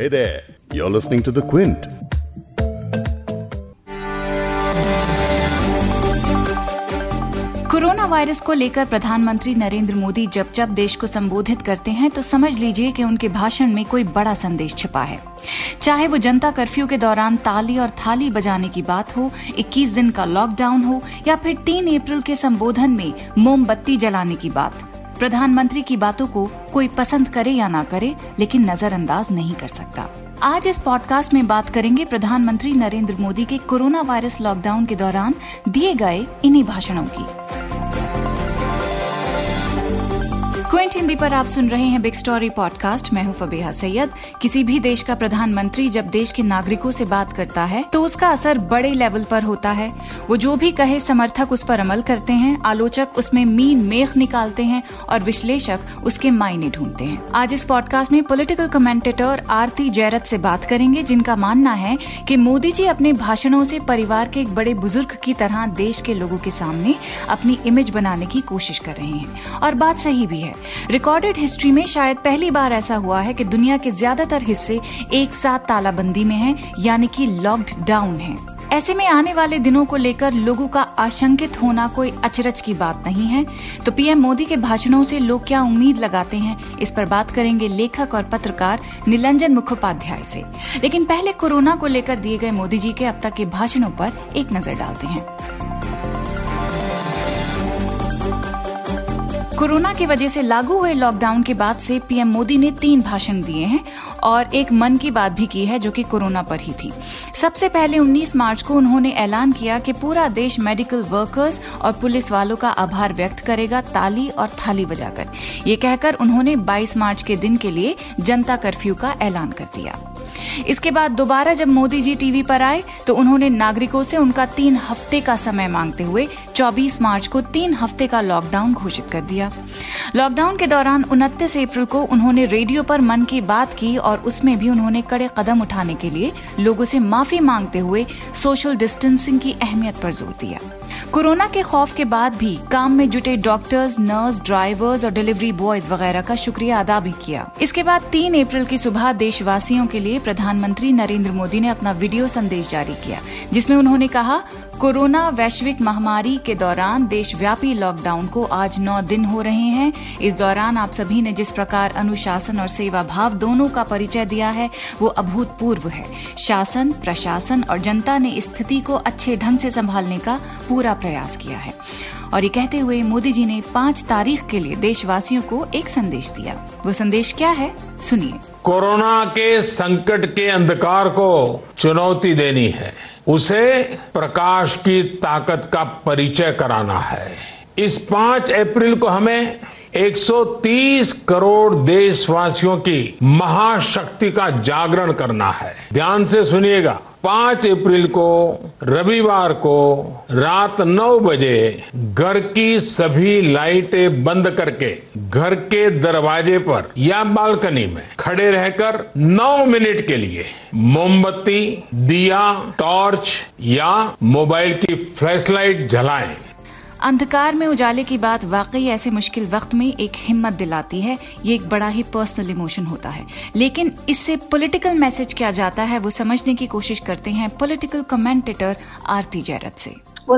Hey there, you're listening to The Quint. Corona virus को लेकर प्रधानमंत्री नरेंद्र मोदी जब जब देश को संबोधित करते हैं तो समझ लीजिए कि उनके भाषण में कोई बड़ा संदेश छिपा है चाहे वो जनता कर्फ्यू के दौरान ताली और थाली बजाने की बात हो 21 दिन का लॉकडाउन हो या फिर 3 अप्रैल के संबोधन में मोमबत्ती जलाने की बात प्रधानमंत्री की बातों को कोई पसंद करे या ना करे, लेकिन नजरअंदाज नहीं कर सकता। आज इस पॉडकास्ट में बात करेंगे प्रधानमंत्री नरेंद्र मोदी के कोरोना वायरस लॉकडाउन के दौरान दिए गए इन्हीं भाषणों की। क्विंट हिंदी पर आप सुन रहे हैं बिग स्टोरी पॉडकास्ट। मैं हूँ फबीहा सैयद। किसी भी देश का प्रधानमंत्री जब देश के नागरिकों से बात करता है तो उसका असर बड़े लेवल पर होता है। वो जो भी कहे, समर्थक उस पर अमल करते हैं, आलोचक उसमें मीन मेख निकालते हैं और विश्लेषक उसके मायने ढूंढते हैं। आज इस पॉडकास्ट में पॉलिटिकल कमेंटेटर आरती जैरत से बात करेंगे, जिनका मानना है कि मोदी जी अपने भाषणों से परिवार के एक बड़े बुज़ुर्ग की तरह देश के लोगों के सामने अपनी इमेज बनाने की कोशिश कर रहे हैं। और बात सही भी है। रिकॉर्डेड हिस्ट्री में शायद पहली बार ऐसा हुआ है कि दुनिया के ज़्यादातर हिस्से एक साथ तालाबंदी में हैं, यानी कि लॉक्ड डाउन हैं। ऐसे में आने वाले दिनों को लेकर लोगों का आशंकित होना कोई अचरज की बात नहीं है। तो पीएम मोदी के भाषणों से लोग क्या उम्मीद लगाते हैं, इस पर बात करेंगे लेखक और पत्रकार निलंजन मुखोपाध्याय से। लेकिन पहले कोरोना को लेकर दिए गए मोदी जी के अब तक के भाषणों पर एक नज़र डालते हैं। कोरोना की वजह से लागू हुए लॉकडाउन के बाद से पीएम मोदी ने तीन भाषण दिए हैं और एक मन की बात भी की है जो कि कोरोना पर ही थी। सबसे पहले 19 मार्च को उन्होंने ऐलान किया कि पूरा देश मेडिकल वर्कर्स और पुलिस वालों का आभार व्यक्त करेगा ताली और थाली बजाकर। ये कहकर उन्होंने 22 मार्च के दिन के लिए जनता कर्फ्यू का ऐलान कर दिया। इसके बाद दोबारा जब मोदी जी टीवी पर आए तो उन्होंने नागरिकों से उनका तीन हफ़्ते का समय मांगते हुए 24 मार्च को तीन हफ़्ते का लॉकडाउन घोषित कर दिया। लॉकडाउन के दौरान उनतीस अप्रैल को उन्होंने रेडियो पर मन की बात की और उसमें भी उन्होंने कड़े कदम उठाने के लिए लोगों से माफ़ी मांगते हुए सोशल डिस्टेंसिंग की अहमियत पर ज़ोर दिया। कोरोना के खौफ के बाद भी काम में जुटे डॉक्टर्स नर्स ड्राइवर्स और डिलीवरी बॉयज़ वगैरह का शुक्रिया अदा भी किया। इसके बाद तीन अप्रैल की सुबह देशवासियों के लिए प्रधानमंत्री नरेंद्र मोदी ने अपना वीडियो संदेश जारी किया, जिसमें उन्होंने कहा कोरोना वैश्विक महामारी के दौरान देशव्यापी लॉकडाउन को आज नौ दिन हो रहे हैं। इस दौरान आप सभी ने जिस प्रकार अनुशासन और सेवा भाव दोनों का परिचय दिया है, वो अभूतपूर्व है। शासन, प्रशासन और जनता ने स्थिति को अच्छे ढंग से संभालने का पूरा प्रयास किया है। और ये कहते हुए मोदी जी ने पाँच तारीख के लिए देशवासियों को एक संदेश दिया। वो संदेश क्या है? सुनिए। कोरोना के संकट के अंधकार को चुनौती देनी है। उसे प्रकाश की ताकत का परिचय कराना है। इस पाँच अप्रैल को हमें 130 करोड़ देशवासियों की महाशक्ति का जागरण करना है। ध्यान से सुनिएगा 5 अप्रैल को, रविवार को, रात 9 बजे, घर की सभी लाइटें बंद करके, घर के दरवाजे पर या बालकनी में खड़े रहकर 9 मिनट के लिए मोमबत्ती, दिया, टॉर्च या मोबाइल की फ्लैशलाइट जलाएँ। अंधकार में उजाले की बात वाकई ऐसे मुश्किल वक्त में एक हिम्मत दिलाती है, ये एक बड़ा ही पर्सनल इमोशन होता है। लेकिन इससे पॉलिटिकल मैसेज क्या जाता है, वो समझने की कोशिश करते हैं पॉलिटिकल कमेंटेटर आरती जैरत से। Uh.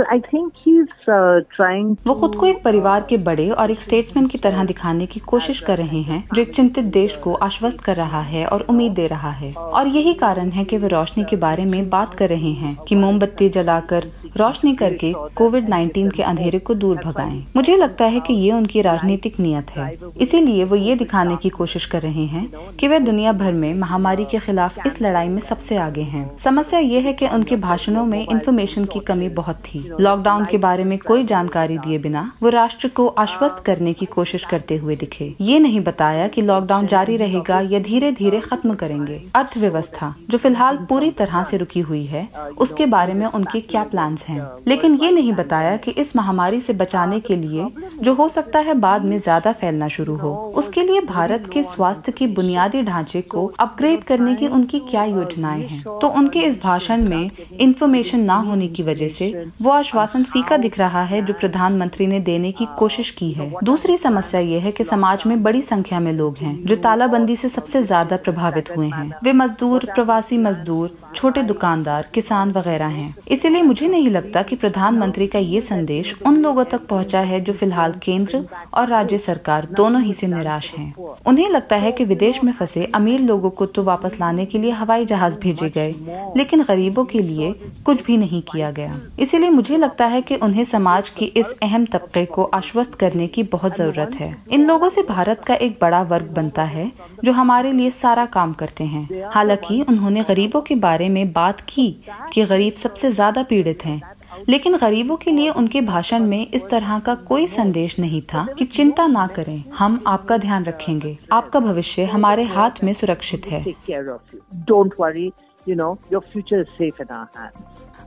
वो खुद को एक परिवार के बड़े और एक स्टेट्समैन की तरह दिखाने की कोशिश कर रहे हैं, जो एक चिंतित देश को आश्वस्त कर रहा है और उम्मीद दे रहा है और यही कारण है कि वे रोशनी के बारे में बात कर रहे हैं कि मोमबत्ती जलाकर रोशनी करके कोविड 19 के अंधेरे को दूर भगाएँ। मुझे लगता है कि ये उनकी राजनीतिक नियत है इसीलिए वो ये दिखाने की कोशिश कर रहे हैं कि वे दुनिया भर में महामारी के खिलाफ इस लड़ाई में सबसे आगे हैं समस्या ये है कि उनके भाषणों में इन्फॉर्मेशन की कमी बहुत थी लॉकडाउन के बारे में कोई जानकारी दिए बिना वो राष्ट्र को आश्वस्त करने की कोशिश करते हुए दिखे। ये नहीं बताया कि लॉकडाउन जारी रहेगा या धीरे धीरे खत्म करेंगे। अर्थव्यवस्था, जो फ़िलहाल पूरी तरह से रुकी हुई है, उसके बारे में उनके क्या प्लान हैं? लेकिन ये नहीं बताया कि इस महामारी से बचाने के लिए जो हो सकता है बाद में ज़्यादा फैलना शुरू हो। उसके लिए भारत के स्वास्थ्य की बुनियादी ढांचे को अपग्रेड करने की उनकी क्या योजनाएँ हैं? तो उनके इस भाषण में इंफॉर्मेशन ना होने की वजह से वो आश्वासन फीका दिख रहा है जो प्रधानमंत्री ने देने की कोशिश की है। दूसरी समस्या ये है कि समाज में बड़ी संख्या में लोग हैं, जो तालाबंदी से सबसे ज़्यादा प्रभावित हुए हैं। वे मजदूर, प्रवासी मजदूर, छोटे दुकानदार, किसान वगैरह हैं। इसीलिए मुझे नहीं लगता कि प्रधानमंत्री का ये संदेश उन लोगों तक पहुँचा है जो फ़िलहाल केंद्र और राज्य सरकार दोनों ही से निराश हैं। उन्हें लगता है कि विदेश में फंसे अमीर लोगों को तो वापस लाने के लिए हवाई जहाज़ भेजे गए, लेकिन गरीबों के लिए कुछ भी नहीं किया गया। इसीलिए मुझे लगता है कि उन्हें समाज की इस अहम तबके को आश्वस्त करने की बहुत ज़रूरत है। इन लोगों से भारत का एक बड़ा वर्ग बनता है, जो हमारे लिए सारा काम करते हैं। हालाँकि उन्होंने गरीबों के बारे में बात की कि गरीब सबसे ज़्यादा पीड़ित हैं, लेकिन गरीबों के लिए उनके भाषण में इस तरह का कोई संदेश नहीं था कि चिंता ना करें। हम आपका ध्यान रखेंगे। आपका भविष्य हमारे हाथ में सुरक्षित है।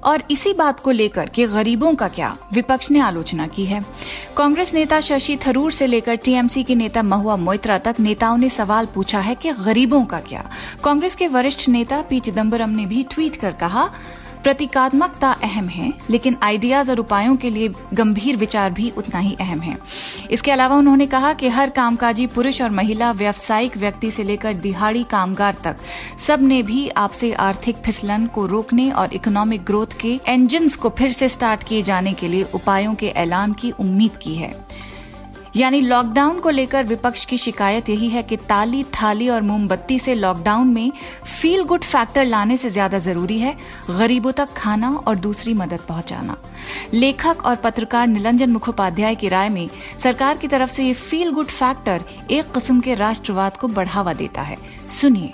और इसी बात को लेकर के गरीबों का क्या विपक्ष ने आलोचना की है। कांग्रेस नेता शशि थरूर से लेकर टीएमसी के नेता महुआ मोइत्रा तक नेताओं ने सवाल पूछा है कि गरीबों का क्या? कांग्रेस के वरिष्ठ नेता पी चिदम्बरम ने भी ट्वीट कर कहा प्रतीकात्मकता अहम है, लेकिन आइडियाज़ और उपायों के लिए गंभीर विचार भी उतना ही अहम है। इसके अलावा उन्होंने कहा कि हर कामकाजी पुरुष और महिला, व्यावसायिक व्यक्ति से लेकर दिहाड़ी कामगार तक, सबने भी आपसे आर्थिक फिसलन को रोकने और इकोनॉमिक ग्रोथ के इंजन को फिर से स्टार्ट किए जाने के लिए उपायों के ऐलान की उम्मीद की है। यानी लॉकडाउन को लेकर विपक्ष की शिकायत यही है कि ताली, थाली और मोमबत्ती से लॉकडाउन में फील गुड फैक्टर लाने से ज़्यादा ज़रूरी है, गरीबों तक खाना और दूसरी मदद पहुंचाना। लेखक और पत्रकार निलंजन मुखोपाध्याय की राय में सरकार की तरफ़ से ये फील गुड फैक्टर एक किस्म के राष्ट्रवाद को बढ़ावा देता है। सुनिए।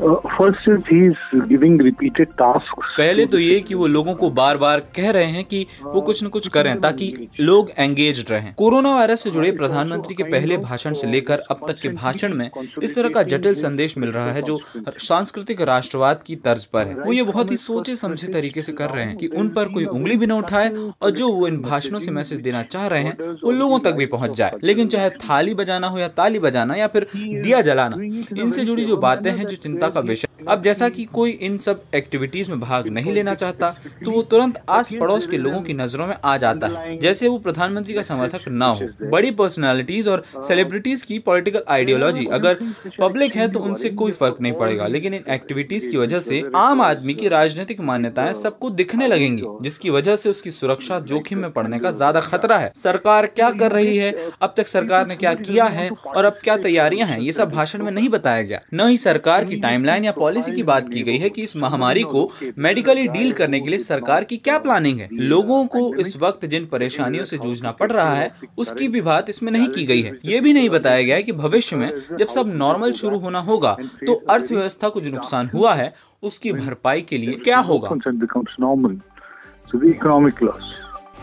First is he is giving repeated task पहले तो ये कि वो लोगों को बार बार कह रहे हैं कि वो कुछ न कुछ करें ताकि लोग एंगेज रहें। कोरोना वायरस से जुड़े प्रधानमंत्री के पहले भाषण से लेकर अब तक के भाषण में इस तरह का जटिल संदेश मिल रहा है जो सांस्कृतिक राष्ट्रवाद की तर्ज पर है। वो ये बहुत ही सोचे समझे तरीके से कर रहे हैं कि उन पर कोई उंगली भी न उठाए और जो वो इन भाषणों से मैसेज देना चाह रहे हैं वो लोगों तक भी पहुँच जाए। लेकिन चाहे थाली बजाना हो या ताली बजाना या फिर दिया जलाना इनसे जुड़ी जो बातें हैं जो चिंता का विषय अब जैसा कि कोई इन सब एक्टिविटीज़ में भाग नहीं लेना चाहता तो वो तुरंत आस पड़ोस के लोगों की नज़रों में आ जाता है जैसे वो प्रधानमंत्री का समर्थक न हो। बड़ी पर्सनैलिटीज और सेलिब्रिटीज की पॉलिटिकल आइडियोलॉजी अगर पब्लिक है तो उनसे कोई फ़र्क नहीं पड़ेगा। लेकिन इन एक्टिविटीज़ की वजह से आम आदमी की राजनीतिक मान्यताएँ सबको दिखने लगेंगी जिसकी वजह से उसकी सुरक्षा जोखिम में पड़ने का ज़्यादा खतरा है। सरकार क्या कर रही है? अब तक सरकार ने क्या किया है? और अब क्या तैयारियाँ हैं? ये सब भाषण में नहीं बताया गया। न ही सरकार की टाइमलाइन या पॉलिसी की बात की गई है कि इस महामारी को मेडिकली डील करने के लिए सरकार की क्या प्लानिंग है? लोगों को इस वक्त जिन परेशानियों से जूझना पड़ रहा है, उसकी भी बात इसमें नहीं की गई है। ये भी नहीं बताया गया है कि भविष्य में जब सब नॉर्मल शुरू होना होगा तो अर्थव्यवस्था को जो नुकसान हुआ है, उसकी भरपाई के लिए क्या होगा?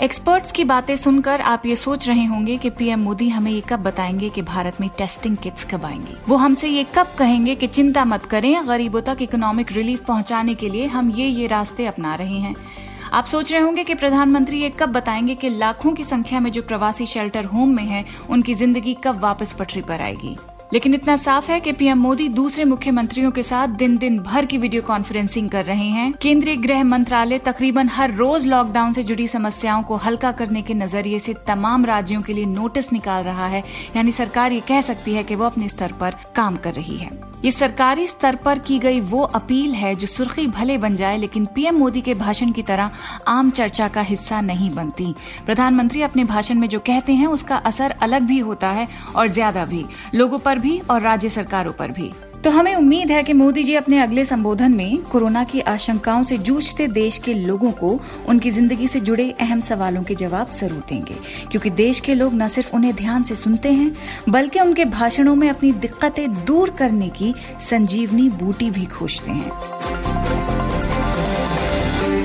एक्सपर्ट्स की बातें सुनकर आप ये सोच रहे होंगे कि पीएम मोदी हमें ये कब बताएँगे कि भारत में टेस्टिंग किट्स कब आएँगी। वो हमसे ये कब कहेंगे कि चिंता मत करें गरीबों तक इकोनॉमिक रिलीफ पहुँचाने के लिए हम ये ये रास्ते अपना रहे हैं। आप सोच रहे होंगे कि प्रधानमंत्री ये कब बताएँगे कि लाखों की संख्या में जो प्रवासी शेल्टर होम में हैं, उनकी ज़िंदगी कब वापस पटरी पर आएगी। लेकिन इतना साफ़ है कि पीएम मोदी दूसरे मुख्यमंत्रियों के साथ दिन दिन भर की वीडियो कॉन्फ्रेंसिंग कर रहे हैं। केंद्रीय गृह मंत्रालय तकरीबन हर रोज लॉकडाउन से जुड़ी समस्याओं को हल्का करने के नज़रिए से तमाम राज्यों के लिए नोटिस निकाल रहा है। यानी सरकार ये कह सकती है कि वो अपने स्तर पर काम कर रही है। ये सरकारी स्तर पर की गई वो अपील है जो सुर्खी भले बन जाए, लेकिन पीएम मोदी के भाषण की तरह आम चर्चा का हिस्सा नहीं बनती। प्रधानमंत्री अपने भाषण में जो कहते हैं, उसका असर अलग भी होता है और ज़्यादा भी, लोगों पर भी और राज्य सरकारों पर भी। तो हमें उम्मीद है कि मोदी जी अपने अगले संबोधन में कोरोना की आशंकाओं से जूझते देश के लोगों को उनकी ज़िंदगी से जुड़े अहम सवालों के जवाब ज़रूर देंगे। क्योंकि देश के लोग न सिर्फ़ उन्हें ध्यान से सुनते हैं, बल्कि उनके भाषणों में अपनी दिक्कतें दूर करने की संजीवनी बूटी भी खोजते हैं।